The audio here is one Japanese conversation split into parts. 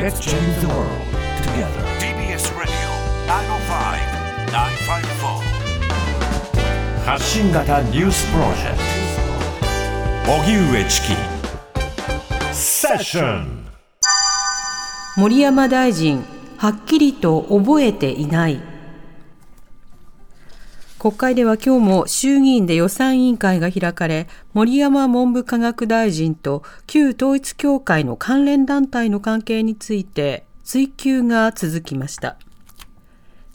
Let's change the world together. TBS Radio 905-954発信型ニュースプロジェクト荻上チキセッション森山大臣、はっきりと覚えていない。国会では今日も衆議院で予算委員会が開かれ、森山文部科学大臣と旧統一教会の関連団体の関係について追及が続きました。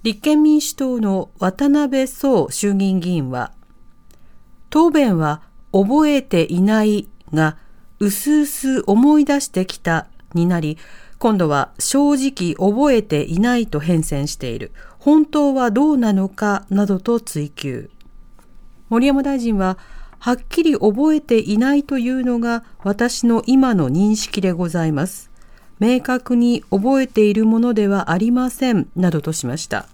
立憲民主党の渡辺壮衆議院議員は、答弁は覚えていないが、うすうす思い出してきたになり、今度は正直覚えていないと変遷している。本当はどうなのかなどと追及。森山大臣は、はっきり覚えていないというのが私の今の認識でございます。明確に覚えているものではありません、などとしました。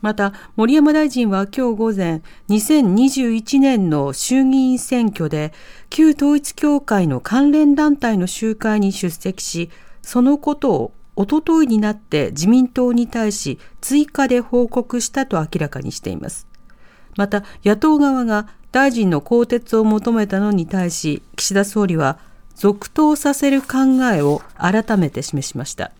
また、森山大臣は今日午前、2021年の衆議院選挙で、旧統一教会の関連団体の集会に出席し、そのことをおとといになって自民党に対し追加で報告したと明らかにしています。また、野党側が大臣の更迭を求めたのに対し、岸田総理は続投させる考えを改めて示しました。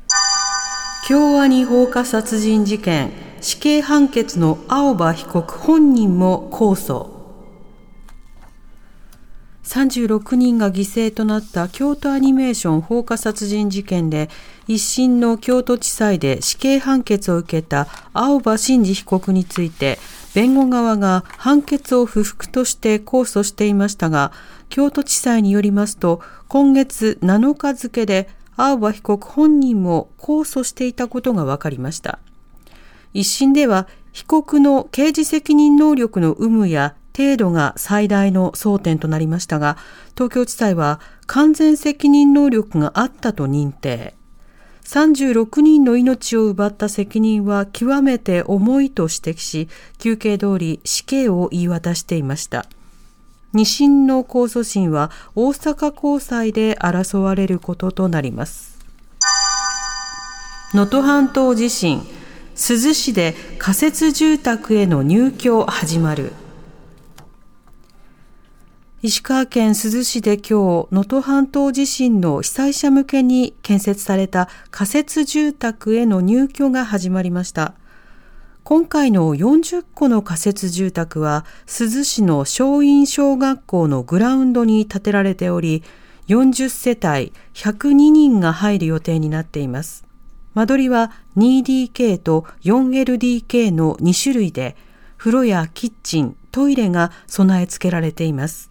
京アニ放火殺人事件死刑判決の青葉被告本人も控訴36人が犠牲となった京都アニメーション放火殺人事件で一審の京都地裁で死刑判決を受けた青葉真司被告について弁護側が判決を不服として控訴していましたが京都地裁によりますと今月7日付で青葉被告本人も控訴していたことが分かりました。一審では被告の刑事責任能力の有無や程度が最大の争点となりましたが、東京地裁は完全責任能力があったと認定。36人の命を奪った責任は極めて重いと指摘し、求刑通り死刑を言い渡していました。二審の控訴審は大阪高裁で争われることとなります。能登半島地震、珠洲市で仮設住宅への入居始まる。石川県珠洲市で今日、能登半島地震の被災者向けに建設された仮設住宅への入居が始まりました。今回の40戸の仮設住宅は、珠洲市の松陰小学校のグラウンドに建てられており、40世帯102人が入る予定になっています。間取りは 2DK と 4LDK の2種類で、風呂やキッチン、トイレが備え付けられています。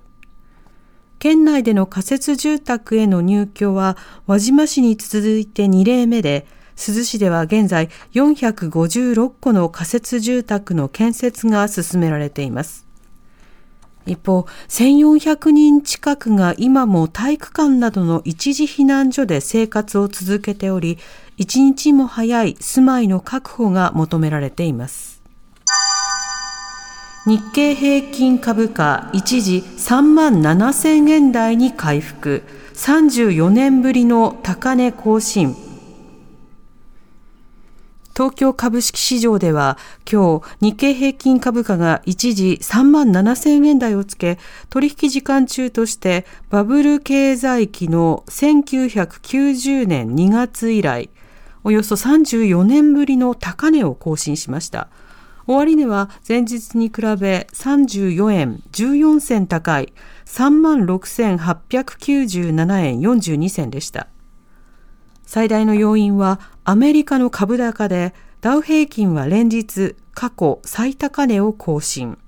県内での仮設住宅への入居は輪島市に続いて2例目で、珠洲市では現在456戸の仮設住宅の建設が進められています。一方、1400人近くが今も体育館などの一時避難所で生活を続けており、一日も早い住まいの確保が求められています。日経平均株価一時3万7000円台に回復。34年ぶりの高値更新。東京株式市場では今日日経平均株価が一時3万7000円台をつけ取引時間中としてバブル経済期の1990年2月以来およそ34年ぶりの高値を更新しました。終値は前日に比べ34円14銭高い36,897円42銭でした。最大の要因はアメリカの株高でダウ平均は連日過去最高値を更新。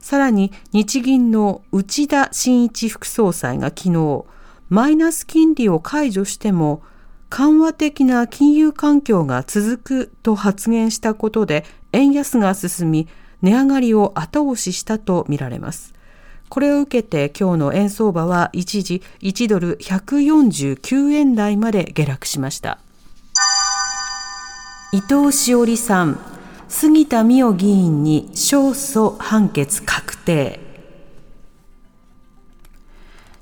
さらに日銀の内田真一副総裁が昨日マイナス金利を解除しても緩和的な金融環境が続くと発言したことで円安が進み値上がりを後押ししたとみられます。これを受けて今日の円相場は一時1ドル149円台まで下落しました。伊藤詩織さん、杉田水脈議員に勝訴判決確定。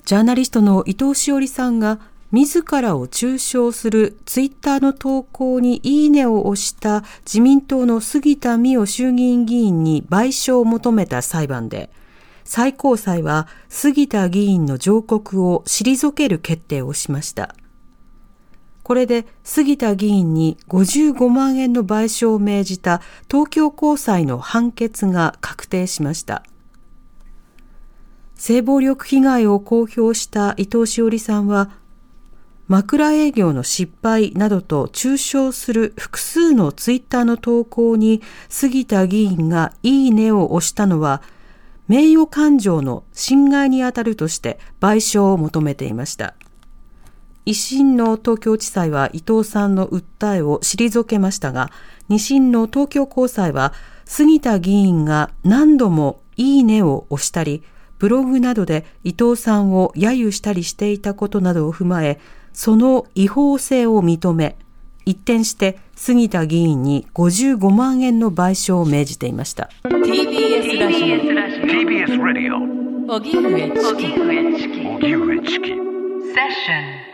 ジャーナリストの伊藤詩織さんが自らを中傷するツイッターの投稿にいいねを押した自民党の杉田水脈衆議院議員に賠償を求めた裁判で、最高裁は杉田議員の上告を退ける決定をしました。これで杉田議員に55万円の賠償を命じた東京高裁の判決が確定しました。性暴力被害を公表した伊藤詩織さんは枕営業の失敗などと中傷する複数のツイッターの投稿に杉田議員がいいねを押したのは名誉感情の侵害にあたるとして賠償を求めていました。一審の東京地裁は伊藤さんの訴えを退けましたが、二審の東京高裁は杉田議員が何度もいいねを押したり、ブログなどで伊藤さんを揶揄したりしていたことなどを踏まえ、その違法性を認め、一転して杉田議員に55万円の賠償を命じていました。TBS ラジオ TBS ラジオ荻上チキ荻上チキセッション